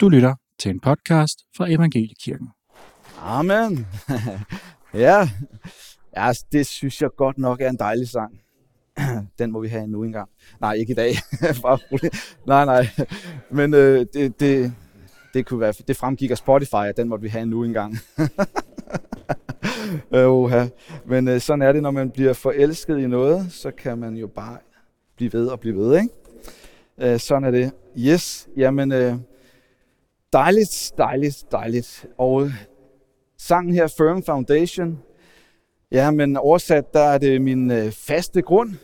Du lytter til en podcast fra Evangeliekirken. Amen. ja. ja, altså, det synes jeg godt nok er en dejlig sang. Den må vi have nu engang. Nej, ikke i dag. Bare nej, nej. Men øh, det, det, det, kunne være, det fremgik af Spotify, at den måtte vi have nu engang. Øh, oha. Men øh, sådan er det, når man bliver forelsket i noget, så kan man jo bare blive ved og blive ved, ikke? Øh, sådan er det. Yes, jamen... Øh, Dejligt, dejligt, dejligt. Og sangen her, Firm Foundation, ja, men oversat, der er det min øh, faste grund.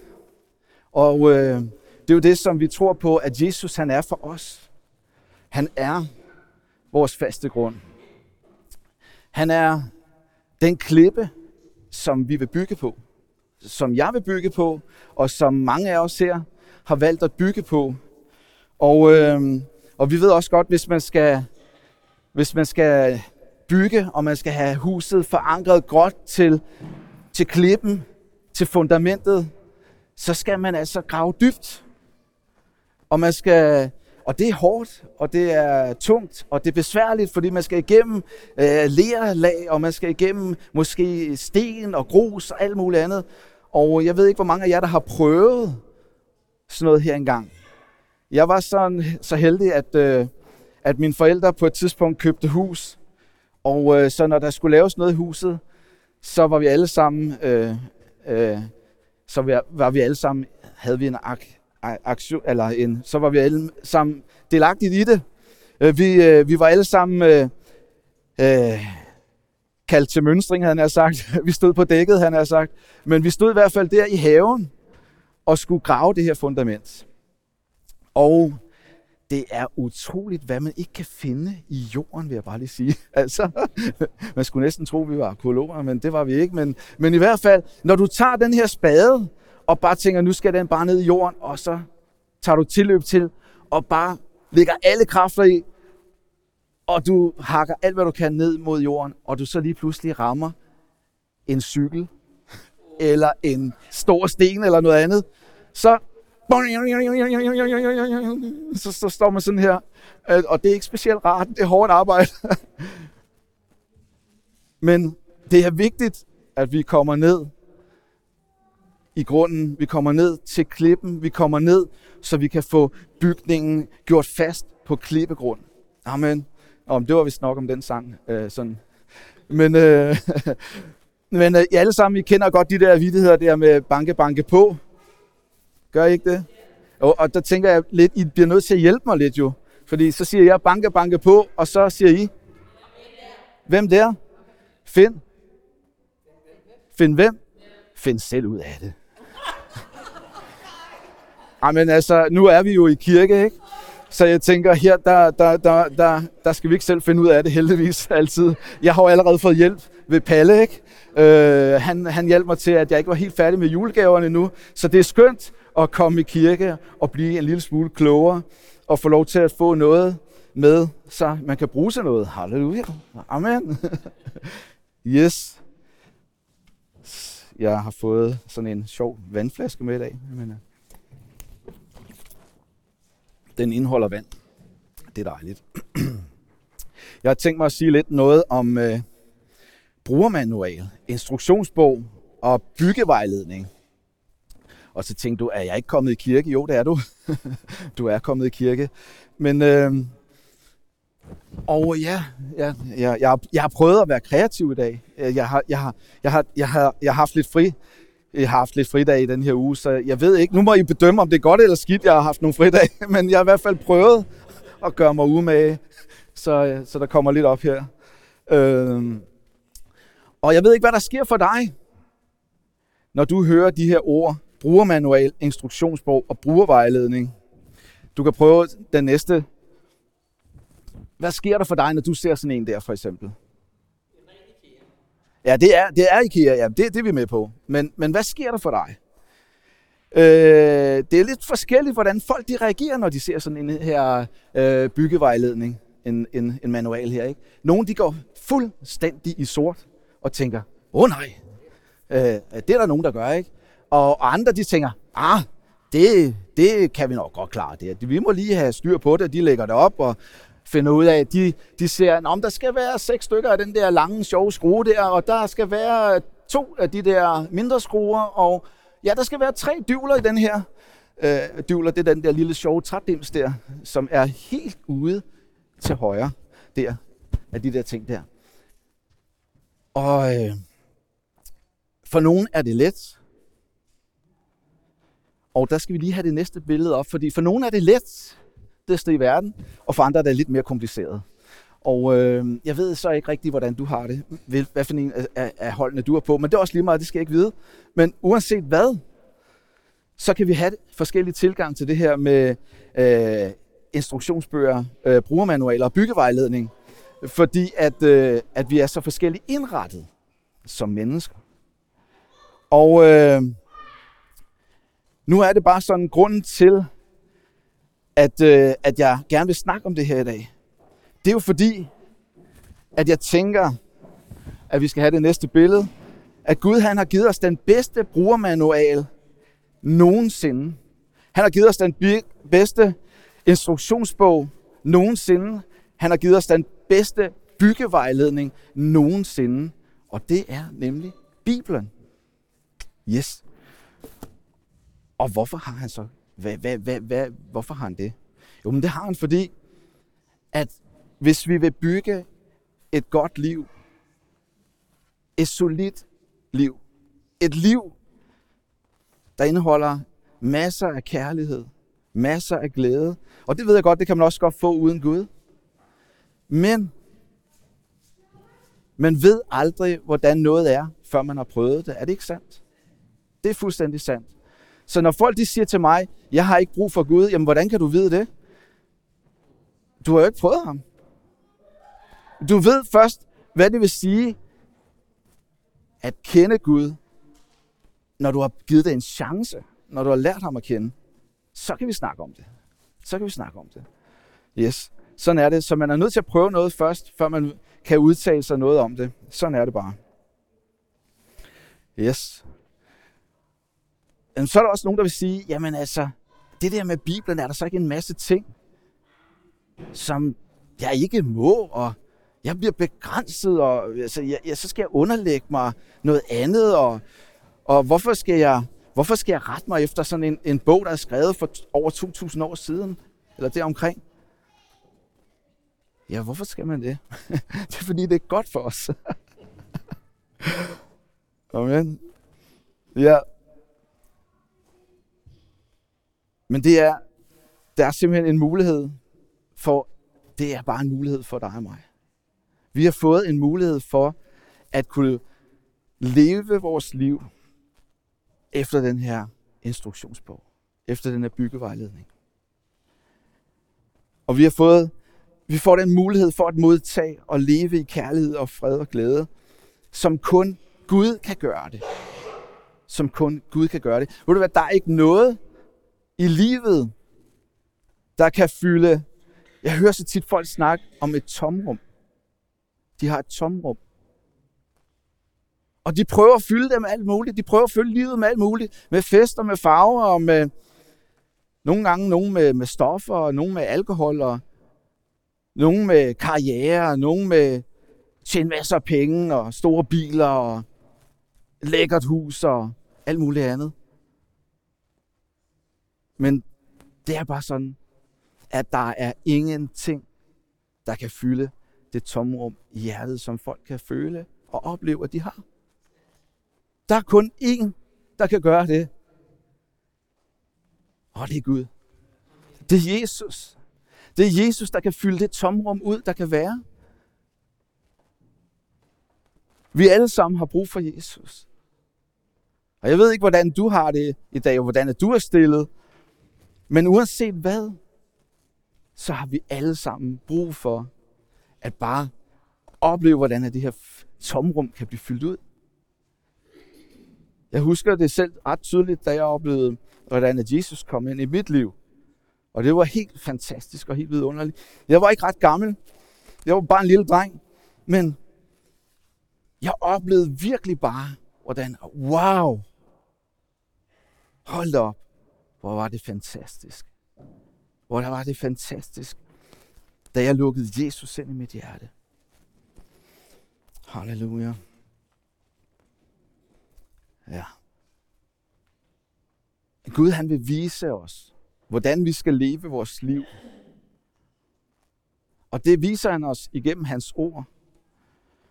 Og øh, det er jo det, som vi tror på, at Jesus han er for os. Han er vores faste grund. Han er den klippe, som vi vil bygge på. Som jeg vil bygge på, og som mange af os her har valgt at bygge på. Og øh, og vi ved også godt, hvis man skal, hvis man skal bygge, og man skal have huset forankret godt til, til klippen, til fundamentet, så skal man altså grave dybt. Og man skal, og det er hårdt, og det er tungt, og det er besværligt, fordi man skal igennem øh, lerlag, og man skal igennem måske sten og grus og alt muligt andet. Og jeg ved ikke, hvor mange af jer, der har prøvet sådan noget her engang. Jeg var sådan, så heldig, at, øh, at mine forældre på et tidspunkt købte hus. Og øh, så når der skulle laves noget i huset, så var vi alle sammen, øh, øh, så var, var vi alle sammen, havde vi en ak, aktion, eller en, så var vi alle sammen delagtigt i det. Øh, vi, øh, vi var alle sammen øh, øh, kaldt til mønstring, havde han sagt. Vi stod på dækket, han har sagt. Men vi stod i hvert fald der i haven og skulle grave det her fundament. Og det er utroligt, hvad man ikke kan finde i jorden, vil jeg bare lige sige. Altså, man skulle næsten tro, at vi var arkeologer, men det var vi ikke. Men, men i hvert fald, når du tager den her spade, og bare tænker, nu skal den bare ned i jorden, og så tager du tilløb til, og bare lægger alle kræfter i, og du hakker alt, hvad du kan ned mod jorden, og du så lige pludselig rammer en cykel, eller en stor sten, eller noget andet, så så, så står man sådan her. Øh, og det er ikke specielt rart. Det er hårdt arbejde. Men det er vigtigt, at vi kommer ned i grunden. Vi kommer ned til klippen. Vi kommer ned, så vi kan få bygningen gjort fast på klippegrund. Amen. Om det var vist nok om den sang. Øh, sådan. Men, øh, men øh, I alle sammen, I kender godt de der vidigheder der med banke, banke på. Gør I ikke det? Og, og der tænker jeg lidt, I bliver nødt til at hjælpe mig lidt jo. Fordi så siger jeg banke, banke på, og så siger I, hvem der? Find. Find hvem? Find selv ud af det. Jamen altså, nu er vi jo i kirke, ikke? Så jeg tænker, her der, der, der, der, der skal vi ikke selv finde ud af det heldigvis altid. Jeg har jo allerede fået hjælp ved Palle, ikke? Øh, han, han hjalp mig til, at jeg ikke var helt færdig med julegaverne nu. Så det er skønt at komme i kirke og blive en lille smule klogere og få lov til at få noget med, så man kan bruge sig noget. Halleluja. Amen. yes. Jeg har fået sådan en sjov vandflaske med i dag. Men, den indeholder vand. Det er dejligt. Jeg har tænkt mig at sige lidt noget om øh, brugermanual, instruktionsbog og byggevejledning. Og så tænkte du, er jeg ikke kommet i kirke? Jo, det er du. du er kommet i kirke. Men, øh, og ja, ja jeg, jeg, jeg har prøvet at være kreativ i dag. Jeg har, jeg har, jeg har, jeg har, jeg har haft lidt fri. Jeg har haft lidt fridag i den her uge, så jeg ved ikke, nu må I bedømme, om det er godt eller skidt, jeg har haft nogle fridage. men jeg har i hvert fald prøvet at gøre mig umage, så, så der kommer lidt op her. Øh, og jeg ved ikke, hvad der sker for dig, når du hører de her ord, brugermanual, instruktionsbog og brugervejledning. Du kan prøve den næste. Hvad sker der for dig, når du ser sådan en der, for eksempel? Ja, det er, det er IKEA, ja, det, det er vi med på. Men, men hvad sker der for dig? Øh, det er lidt forskelligt, hvordan folk de reagerer, når de ser sådan en her øh, byggevejledning, en, en, en manual her. Ikke? Nogle de går fuldstændig i sort og tænker, åh oh, nej, øh, det er der nogen, der gør, ikke? Og andre de tænker, ah, det, det kan vi nok godt klare det. Vi må lige have styr på det, de lægger det op, og finder ud af, de, de ser, at der skal være seks stykker af den der lange, sjove skrue der, og der skal være to af de der mindre skruer, og ja, der skal være tre dyvler i den her. Øh, dyvler, det er den der lille sjove trædims der, som er helt ude til højre der, af de der ting der. Og øh, for nogen er det let, og der skal vi lige have det næste billede op, fordi for nogle er det let, det i verden, og for andre er det lidt mere kompliceret. Og øh, jeg ved så ikke rigtig, hvordan du har det, hvad for en af, af holdene du er på, men det er også lige meget, det skal jeg ikke vide. Men uanset hvad, så kan vi have forskellige tilgang til det her med øh, instruktionsbøger, øh, brugermanualer og byggevejledning, fordi at, øh, at vi er så forskelligt indrettet som mennesker. Og øh, nu er det bare sådan grunden til, at, øh, at jeg gerne vil snakke om det her i dag. Det er jo fordi, at jeg tænker, at vi skal have det næste billede, at Gud han har givet os den bedste brugermanual nogensinde. Han har givet os den bedste instruktionsbog nogensinde. Han har givet os den bedste byggevejledning nogensinde. Og det er nemlig Bibelen. Yes. Og hvorfor har han så? Hvad, hvad, hvad, hvad, hvorfor har han det? Jo, men det har han, fordi at hvis vi vil bygge et godt liv, et solidt liv, et liv, der indeholder masser af kærlighed, masser af glæde, og det ved jeg godt, det kan man også godt få uden Gud. Men man ved aldrig, hvordan noget er, før man har prøvet det. Er det ikke sandt? Det er fuldstændig sandt. Så når folk de siger til mig, jeg har ikke brug for Gud, jamen hvordan kan du vide det? Du har jo ikke prøvet ham. Du ved først, hvad det vil sige at kende Gud, når du har givet det en chance, når du har lært ham at kende. Så kan vi snakke om det. Så kan vi snakke om det. Yes. Sådan er det. Så man er nødt til at prøve noget først, før man kan udtale sig noget om det. Sådan er det bare. Yes. Så er der også nogen, der vil sige, jamen altså, det der med Bibelen, er der så ikke en masse ting, som jeg ikke må, og jeg bliver begrænset, og altså, jeg, jeg, så skal jeg underlægge mig noget andet, og, og hvorfor, skal jeg, hvorfor skal jeg rette mig efter sådan en, en bog, der er skrevet for over 2.000 år siden, eller deromkring? Ja, hvorfor skal man det? det er fordi, det er godt for os. Amen. Ja. Men det er, der er simpelthen en mulighed for, det er bare en mulighed for dig og mig. Vi har fået en mulighed for at kunne leve vores liv efter den her instruktionsbog, efter den her byggevejledning. Og vi har fået, vi får den mulighed for at modtage og leve i kærlighed og fred og glæde, som kun Gud kan gøre det. Som kun Gud kan gøre det. Ved du hvad, der er ikke noget i livet, der kan fylde... Jeg hører så tit folk snakke om et tomrum. De har et tomrum. Og de prøver at fylde det med alt muligt. De prøver at fylde livet med alt muligt. Med fester, med farver og med... Nogle gange nogen med, med stoffer, og nogen med alkohol, og nogen med karriere, nogen med tjene masser af penge, og store biler, og lækkert hus, og alt muligt andet. Men det er bare sådan, at der er ingenting, der kan fylde det tomrum i hjertet, som folk kan føle og opleve, at de har. Der er kun én, der kan gøre det. Og det er Gud. Det er Jesus. Det er Jesus, der kan fylde det tomrum ud, der kan være. Vi alle sammen har brug for Jesus. Og jeg ved ikke, hvordan du har det i dag, og hvordan du er stillet. Men uanset hvad, så har vi alle sammen brug for at bare opleve, hvordan det her tomrum kan blive fyldt ud. Jeg husker det selv ret tydeligt, da jeg oplevede, hvordan Jesus kom ind i mit liv. Og det var helt fantastisk og helt vidunderligt. Jeg var ikke ret gammel. Jeg var bare en lille dreng. Men jeg oplevede virkelig bare, hvordan, wow, hold op, hvor var det fantastisk. Hvor var det fantastisk. da jeg lukkede Jesus ind i mit hjerte. Halleluja. Ja. Gud han vil vise os, hvordan vi skal leve vores liv. Og det viser han os igennem hans ord.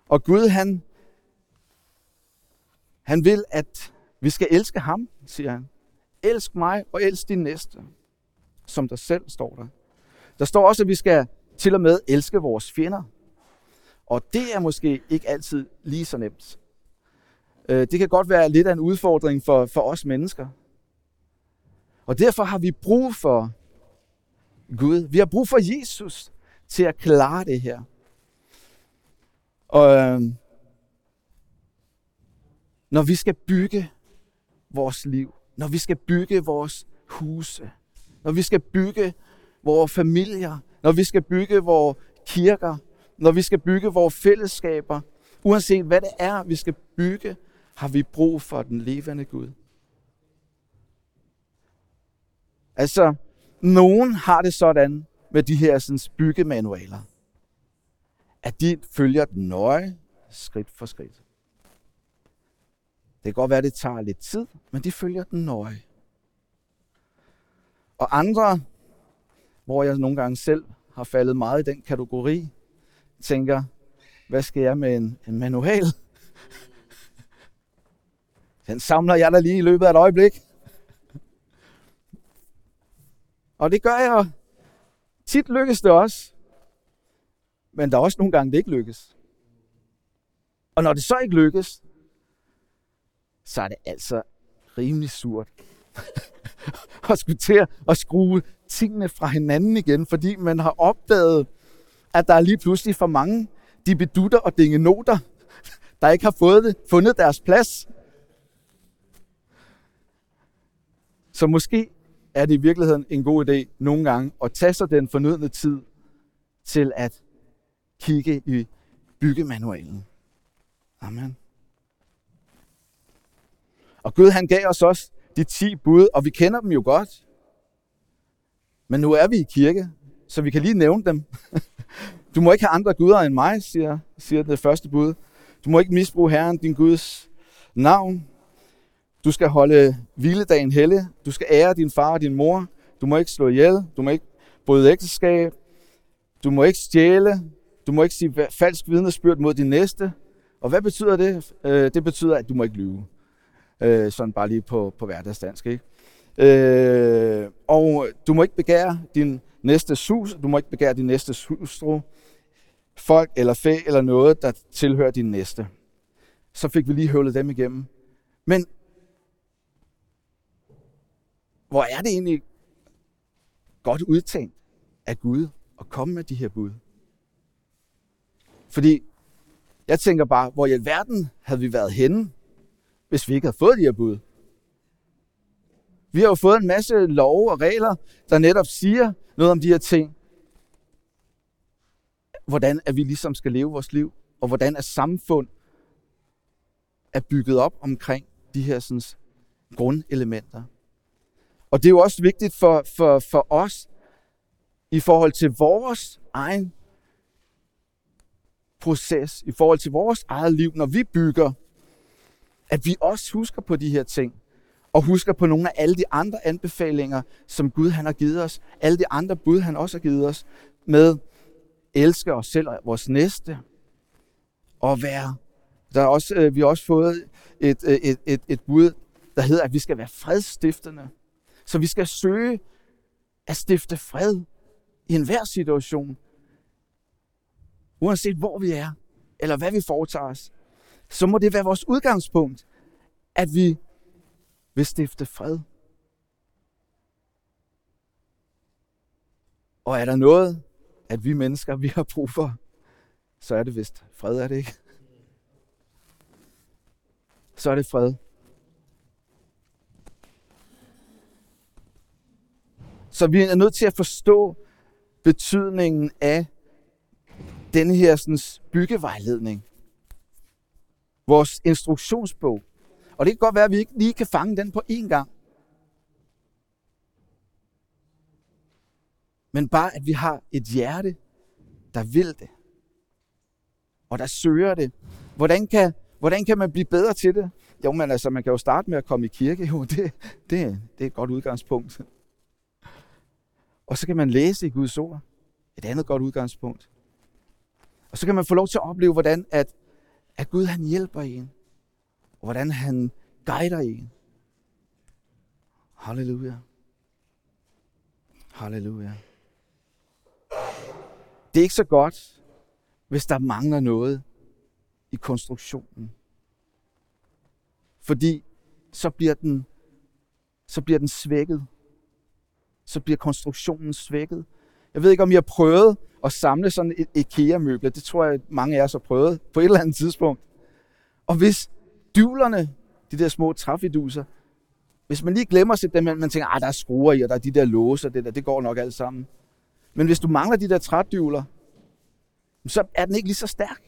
Og Gud han, han vil, at vi skal elske ham, siger han. Elsk mig og elsk din næste, som der selv står der. Der står også, at vi skal til og med elske vores fjender. Og det er måske ikke altid lige så nemt. Øh, det kan godt være lidt af en udfordring for, for os mennesker. Og derfor har vi brug for Gud. Vi har brug for Jesus til at klare det her. Og øh, når vi skal bygge vores liv, når vi skal bygge vores huse, når vi skal bygge vores familier, når vi skal bygge vores kirker, når vi skal bygge vores fællesskaber, uanset hvad det er, vi skal bygge, har vi brug for den levende Gud. Altså, nogen har det sådan med de her sådan, byggemanualer, at de følger den nøje, skridt for skridt. Det kan godt være, at det tager lidt tid, men de følger den nøje. Og andre, hvor jeg nogle gange selv har faldet meget i den kategori, tænker, hvad skal jeg med en, en manual? Den samler jeg da lige i løbet af et øjeblik. Og det gør jeg. Tit lykkes det også. Men der er også nogle gange, det ikke lykkes. Og når det så ikke lykkes, så er det altså rimelig surt at skulle til at skrue tingene fra hinanden igen, fordi man har opdaget, at der er lige pludselig for mange de bedutter og noter, der ikke har fået det, fundet deres plads. Så måske er det i virkeligheden en god idé nogle gange at tage sig den fornødne tid til at kigge i byggemanualen. Amen. Og Gud han gav os også de 10 bud, og vi kender dem jo godt. Men nu er vi i kirke, så vi kan lige nævne dem. Du må ikke have andre guder end mig, siger, siger det første bud. Du må ikke misbruge Herren, din Guds navn. Du skal holde hviledagen hellig. Du skal ære din far og din mor. Du må ikke slå ihjel. Du må ikke bryde ægteskab. Du må ikke stjæle. Du må ikke sige falsk vidnesbyrd mod din næste. Og hvad betyder det? Øh, det betyder, at du må ikke lyve. Øh, sådan bare lige på, på hverdagsdansk. Ikke? Øh, og du må ikke begære din næste sus. Du må ikke begære din næste hustru. Folk eller fæ eller noget, der tilhører din næste. Så fik vi lige høvlet dem igennem. Men hvor er det egentlig godt udtænkt af Gud at komme med de her bud? Fordi jeg tænker bare, hvor i alverden havde vi været henne, hvis vi ikke havde fået de her bud? Vi har jo fået en masse love og regler, der netop siger noget om de her ting. Hvordan er vi ligesom skal leve vores liv, og hvordan er samfund er bygget op omkring de her sådan, grundelementer. Og det er jo også vigtigt for, for, for os i forhold til vores egen proces, i forhold til vores eget liv, når vi bygger, at vi også husker på de her ting. Og husker på nogle af alle de andre anbefalinger, som Gud han har givet os. Alle de andre bud, han også har givet os. Med elske os selv og vores næste. Og være. Der er også, øh, vi har også fået et, øh, et, et, et bud, der hedder, at vi skal være fredstiftende. Så vi skal søge at stifte fred i enhver situation. Uanset hvor vi er, eller hvad vi foretager os, så må det være vores udgangspunkt, at vi vil stifte fred. Og er der noget, at vi mennesker, vi har brug for, så er det vist fred, er det ikke? Så er det fred. Så vi er nødt til at forstå betydningen af denne her sådan, byggevejledning. Vores instruktionsbog. Og det kan godt være, at vi ikke lige kan fange den på én gang. Men bare, at vi har et hjerte der vil det. Og der søger det. Hvordan kan, hvordan kan man blive bedre til det? Jo, men altså, man kan jo starte med at komme i kirke. Jo, det, det, det er et godt udgangspunkt. Og så kan man læse i Guds ord. Et andet godt udgangspunkt. Og så kan man få lov til at opleve, hvordan at, at Gud han hjælper en. Og hvordan han guider en. Halleluja. Halleluja. Det er ikke så godt, hvis der mangler noget i konstruktionen. Fordi så bliver den, så bliver den svækket. Så bliver konstruktionen svækket. Jeg ved ikke, om I har prøvet at samle sådan et IKEA-møble. Det tror jeg, mange af os har prøvet på et eller andet tidspunkt. Og hvis dyvlerne, de der små træfiduser, hvis man lige glemmer at sætte dem, man tænker, at ah, der er skruer i, og der er de der låser, det der, det går nok alt sammen. Men hvis du mangler de der trædyvler, så er den ikke lige så stærk.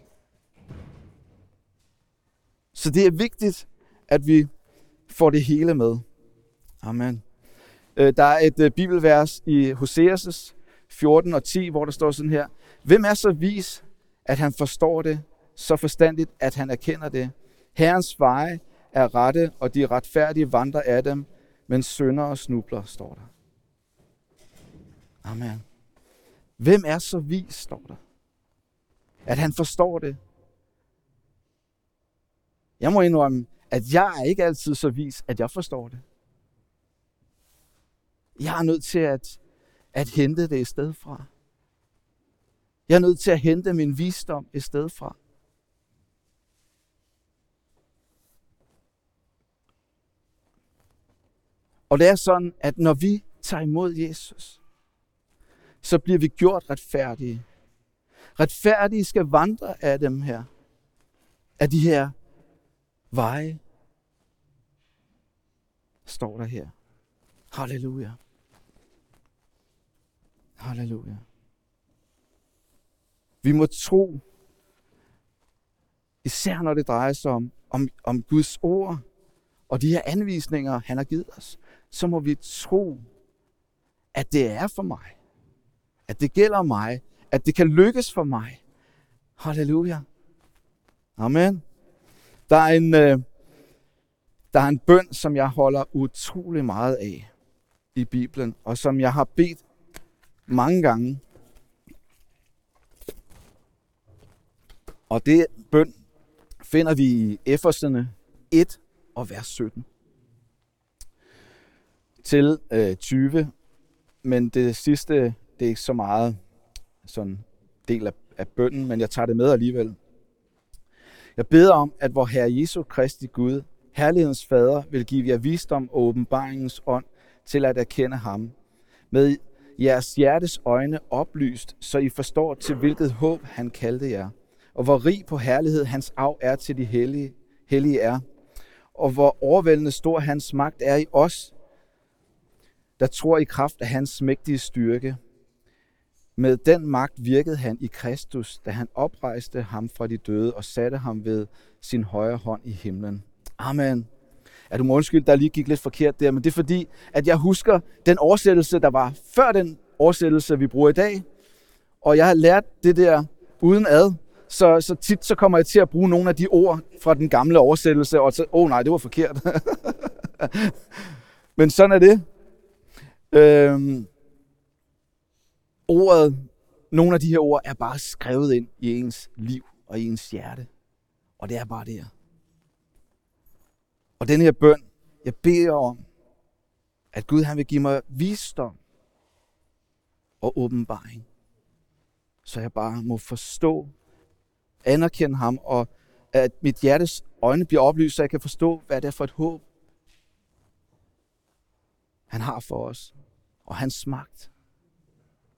Så det er vigtigt, at vi får det hele med. Amen. Øh, der er et øh, bibelvers i Hoseas 14 og 10, hvor der står sådan her. Hvem er så vis, at han forstår det, så forstandigt, at han erkender det? Herrens veje er rette, og de retfærdige vandrer af dem, men synder og snubler, står der. Amen. Hvem er så vis, står der? At han forstår det. Jeg må indrømme, at jeg er ikke altid så vis, at jeg forstår det. Jeg er nødt til at, at hente det i sted fra. Jeg er nødt til at hente min visdom i sted fra. Og det er sådan, at når vi tager imod Jesus, så bliver vi gjort retfærdige. Retfærdige skal vandre af dem her, af de her veje, står der her. Halleluja. Halleluja. Vi må tro, især når det drejer sig om, om, om Guds ord og de her anvisninger, han har givet os, så må vi tro, at det er for mig. At det gælder mig. At det kan lykkes for mig. Halleluja. Amen. Der er en, øh, der er en bøn, som jeg holder utrolig meget af i Bibelen, og som jeg har bedt mange gange. Og det bøn finder vi i Efeserne 1 og vers 17 til øh, 20, men det sidste, det er ikke så meget sådan del af, af bønden, men jeg tager det med alligevel. Jeg beder om, at vor Herre Jesu Kristi Gud, Herlighedens Fader, vil give jer visdom og åbenbaringens ånd til at erkende ham. Med jeres hjertes øjne oplyst, så I forstår til hvilket håb han kaldte jer, og hvor rig på herlighed hans arv er til de hellige, hellige er, og hvor overvældende stor hans magt er i os, der tror i kraft af hans mægtige styrke. Med den magt virkede han i Kristus, da han oprejste ham fra de døde og satte ham ved sin højre hånd i himlen. Amen. Er du må undskylde, der lige gik lidt forkert der, men det er fordi, at jeg husker den oversættelse, der var før den oversættelse, vi bruger i dag. Og jeg har lært det der uden ad, så, så tit så kommer jeg til at bruge nogle af de ord fra den gamle oversættelse, og så, åh oh, nej, det var forkert. men sådan er det. Øhm, ordet, nogle af de her ord er bare skrevet ind i ens liv og i ens hjerte. Og det er bare det her. Og den her bøn, jeg beder om, at Gud han vil give mig visdom og åbenbaring. Så jeg bare må forstå, anerkende ham, og at mit hjertes øjne bliver oplyst, så jeg kan forstå, hvad det er for et håb, han har for os, og hans magt,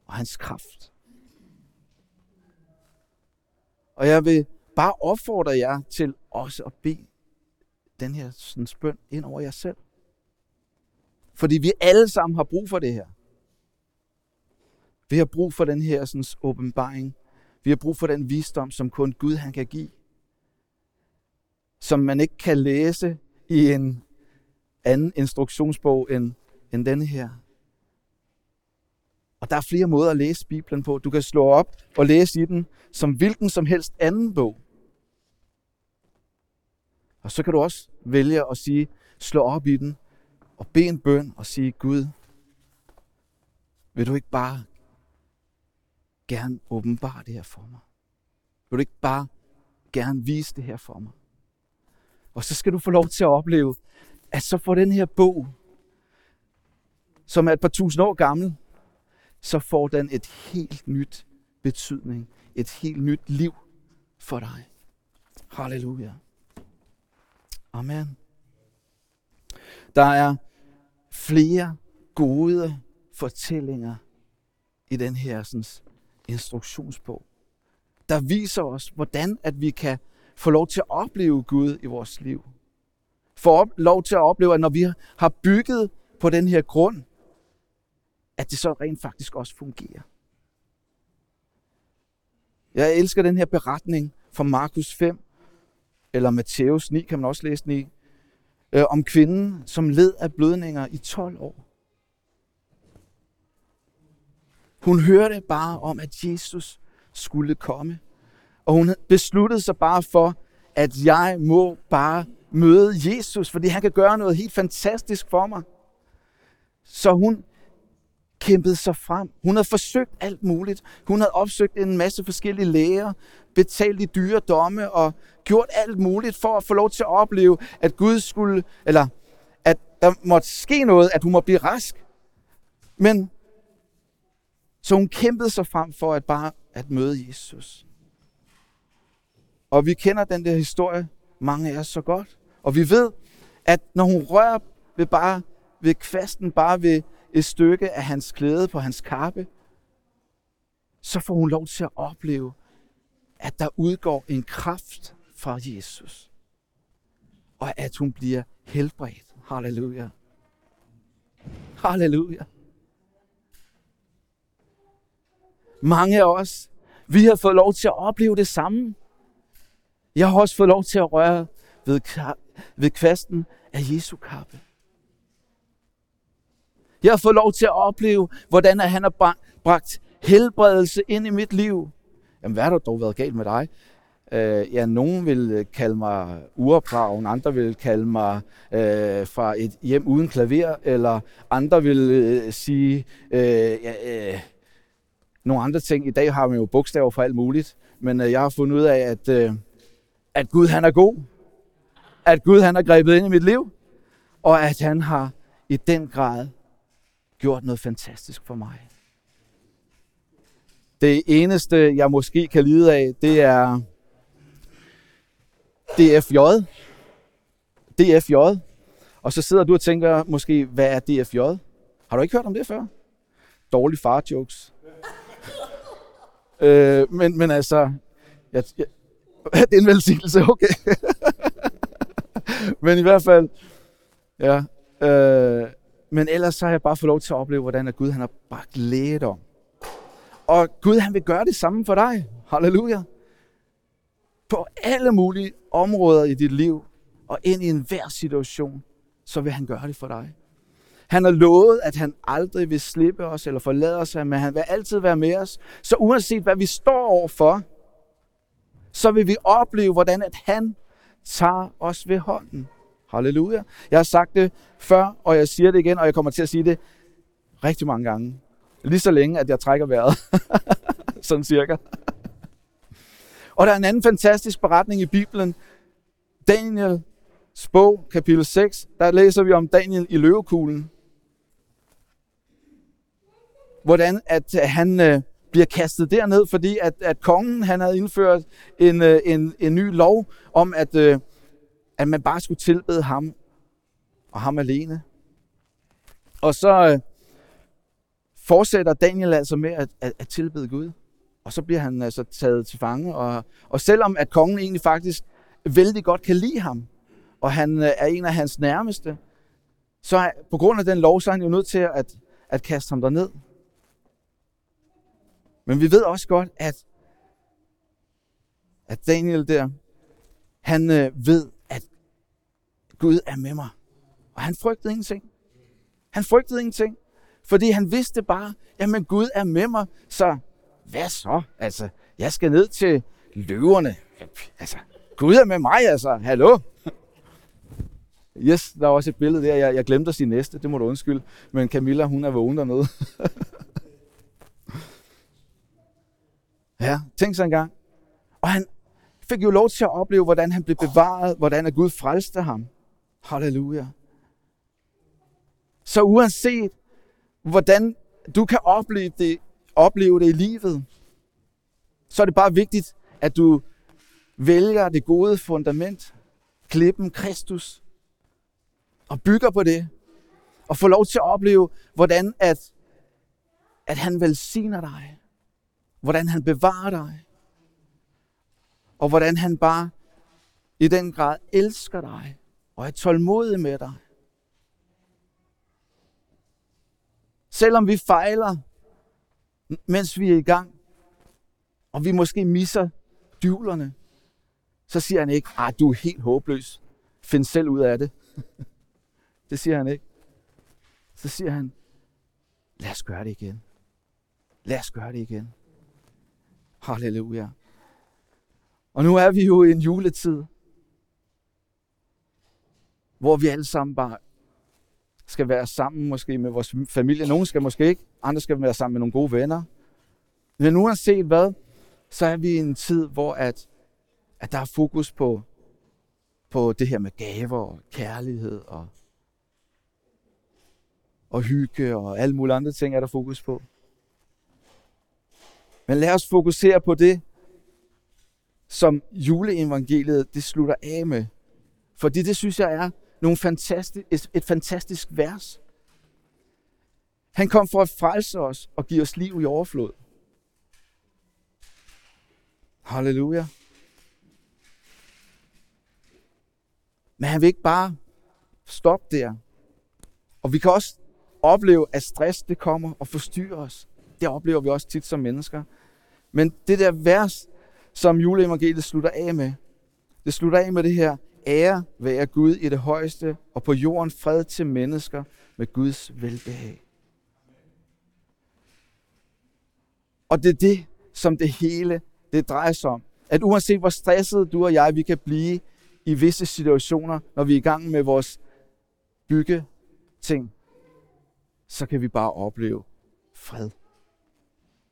og hans kraft. Og jeg vil bare opfordre jer til også at bede den her sådan spøn ind over jer selv. Fordi vi alle sammen har brug for det her. Vi har brug for den her sådan, åbenbaring. Vi har brug for den visdom, som kun Gud han kan give. Som man ikke kan læse i en anden instruktionsbog end end denne her. Og der er flere måder at læse Bibelen på. Du kan slå op og læse i den som hvilken som helst anden bog. Og så kan du også vælge at sige, slå op i den og bede en bøn og sige, Gud, vil du ikke bare gerne åbenbare det her for mig? Vil du ikke bare gerne vise det her for mig? Og så skal du få lov til at opleve, at så får den her bog, som er et par tusind år gammel, så får den et helt nyt betydning, et helt nyt liv for dig. Halleluja. Amen. Der er flere gode fortællinger i den her sådan, instruktionsbog, der viser os, hvordan at vi kan få lov til at opleve Gud i vores liv. Få lov til at opleve, at når vi har bygget på den her grund, at det så rent faktisk også fungerer. Jeg elsker den her beretning fra Markus 5, eller Matthæus 9, kan man også læse den i, øh, om kvinden, som led af blødninger i 12 år. Hun hørte bare om, at Jesus skulle komme. Og hun besluttede sig bare for, at jeg må bare møde Jesus, fordi han kan gøre noget helt fantastisk for mig. Så hun kæmpede sig frem. Hun havde forsøgt alt muligt. Hun havde opsøgt en masse forskellige læger, betalt i dyre domme og gjort alt muligt for at få lov til at opleve, at Gud skulle, eller at der måtte ske noget, at hun måtte blive rask. Men så hun kæmpede sig frem for at bare at møde Jesus. Og vi kender den der historie, mange af os så godt. Og vi ved, at når hun rører ved bare ved kvasten, bare ved et stykke af hans klæde på hans kappe, så får hun lov til at opleve, at der udgår en kraft fra Jesus. Og at hun bliver helbredt. Halleluja. Halleluja. Mange af os, vi har fået lov til at opleve det samme. Jeg har også fået lov til at røre ved, ved kvasten af Jesu kappe. Jeg har fået lov til at opleve, hvordan han har bragt helbredelse ind i mit liv. Jamen, hvad har der dog været galt med dig? Øh, ja, nogen vil øh, kalde mig uopdragen, andre vil kalde mig øh, fra et hjem uden klaver, eller andre vil øh, sige øh, ja, øh, nogle andre ting. I dag har man jo bogstaver for alt muligt, men øh, jeg har fundet ud af, at, øh, at Gud han er god. At Gud han har grebet ind i mit liv, og at han har i den grad gjort noget fantastisk for mig. Det eneste, jeg måske kan lide af, det er DFJ. DFJ. Og så sidder du og tænker måske, hvad er DFJ? Har du ikke hørt om det før? Dårlige far-jokes. øh, men, men altså, jeg, jeg, det er en velsignelse, okay. men i hvert fald, ja, øh, men ellers så har jeg bare fået lov til at opleve, hvordan at Gud han har bragt lægedom. Og Gud han vil gøre det samme for dig. Halleluja. På alle mulige områder i dit liv, og ind i enhver situation, så vil han gøre det for dig. Han har lovet, at han aldrig vil slippe os eller forlade os, men han vil altid være med os. Så uanset hvad vi står overfor, så vil vi opleve, hvordan at han tager os ved hånden. Halleluja. Jeg har sagt det før, og jeg siger det igen, og jeg kommer til at sige det rigtig mange gange. Lige så længe, at jeg trækker vejret. Sådan cirka. Og der er en anden fantastisk beretning i Bibelen. Daniel bog, kapitel 6, der læser vi om Daniel i løvekuglen. Hvordan at øh, han øh, bliver kastet derned, fordi at, at kongen han havde indført en, øh, en, en ny lov om, at øh, at man bare skulle tilbede ham og ham alene. Og så øh, fortsætter Daniel altså med at, at, at tilbede Gud. Og så bliver han altså taget til fange. Og, og selvom at kongen egentlig faktisk vældig godt kan lide ham, og han øh, er en af hans nærmeste, så er, på grund af den lov, så er han jo nødt til at, at kaste ham derned. Men vi ved også godt, at, at Daniel der, han øh, ved, Gud er med mig. Og han frygtede ingenting. Han frygtede ingenting, Fordi han vidste bare, jamen Gud er med mig, så hvad så? Altså, jeg skal ned til løverne. Altså, Gud er med mig, altså. Hallo? Yes, der er også et billede der. Jeg, jeg glemte at sige næste, det må du undskylde. Men Camilla, hun er vågen dernede. ja, tænk så en gang. Og han fik jo lov til at opleve, hvordan han blev bevaret, hvordan at Gud frelste ham. Halleluja. Så uanset, hvordan du kan opleve det, opleve det i livet, så er det bare vigtigt, at du vælger det gode fundament, klippen Kristus, og bygger på det, og får lov til at opleve, hvordan at, at han velsigner dig, hvordan han bevarer dig, og hvordan han bare i den grad elsker dig, og er tålmodig med dig. Selvom vi fejler, mens vi er i gang, og vi måske misser dyvlerne, så siger han ikke, at du er helt håbløs. Find selv ud af det. det siger han ikke. Så siger han, lad os gøre det igen. Lad os gøre det igen. Halleluja. Og nu er vi jo i en juletid, hvor vi alle sammen bare skal være sammen måske med vores familie. Nogle skal måske ikke, andre skal være sammen med nogle gode venner. Men uanset hvad, så er vi i en tid, hvor at, at der er fokus på, på det her med gaver og kærlighed og, og hygge og alle mulige andre ting er der fokus på. Men lad os fokusere på det, som juleevangeliet det slutter af med. Fordi det synes jeg er nogle fantastisk, et, et fantastisk vers. Han kom for at frelse os og give os liv i overflod. Halleluja. Men han vil ikke bare stoppe der. Og vi kan også opleve, at stress det kommer og forstyrrer os. Det oplever vi også tit som mennesker. Men det der vers, som juleevangeliet slutter af med, det slutter af med det her, ære være Gud i det højeste, og på jorden fred til mennesker med Guds velbehag. Og det er det, som det hele det drejer sig om. At uanset hvor stresset du og jeg vi kan blive i visse situationer, når vi er i gang med vores bygge ting, så kan vi bare opleve fred.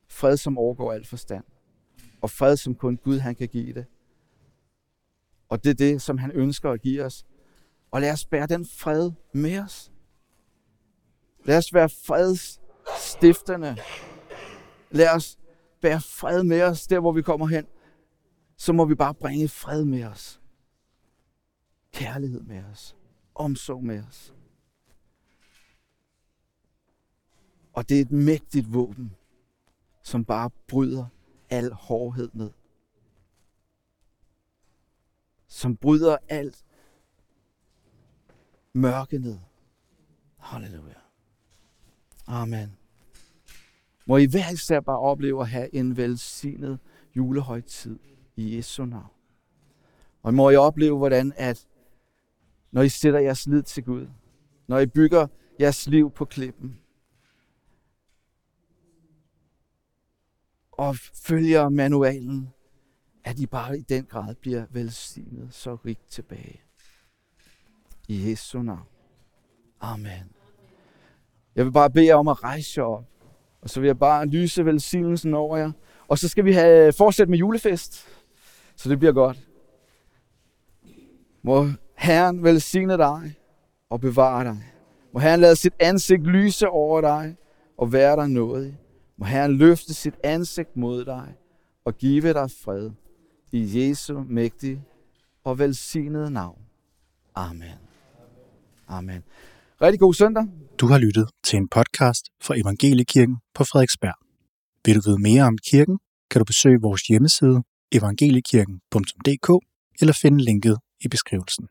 Fred, som overgår al forstand. Og fred, som kun Gud han kan give det. Og det er det, som han ønsker at give os. Og lad os bære den fred med os. Lad os være fredsstifterne. Lad os bære fred med os, der hvor vi kommer hen. Så må vi bare bringe fred med os. Kærlighed med os. Omsorg med os. Og det er et mægtigt våben, som bare bryder al hårdhed ned som bryder alt mørke ned. Halleluja. Amen. Må I hver især bare opleve at have en velsignet julehøjtid i Jesu navn. Og må I opleve, hvordan at når I sætter jeres lid til Gud, når I bygger jeres liv på klippen, og følger manualen, at I bare i den grad bliver velsignet så rigt tilbage. I Jesu navn. Amen. Jeg vil bare bede jer om at rejse jer op. Og så vil jeg bare lyse velsignelsen over jer. Og så skal vi have øh, fortsat med julefest. Så det bliver godt. Må Herren velsigne dig og bevare dig. Må Herren lade sit ansigt lyse over dig og være dig nådig. Må Herren løfte sit ansigt mod dig og give dig fred i Jesu mægtige og velsignede navn. Amen. Amen. Rigtig god søndag. Du har lyttet til en podcast fra Evangeliekirken på Frederiksberg. Vil du vide mere om kirken, kan du besøge vores hjemmeside evangeliekirken.dk eller finde linket i beskrivelsen.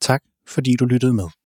Tak fordi du lyttede med.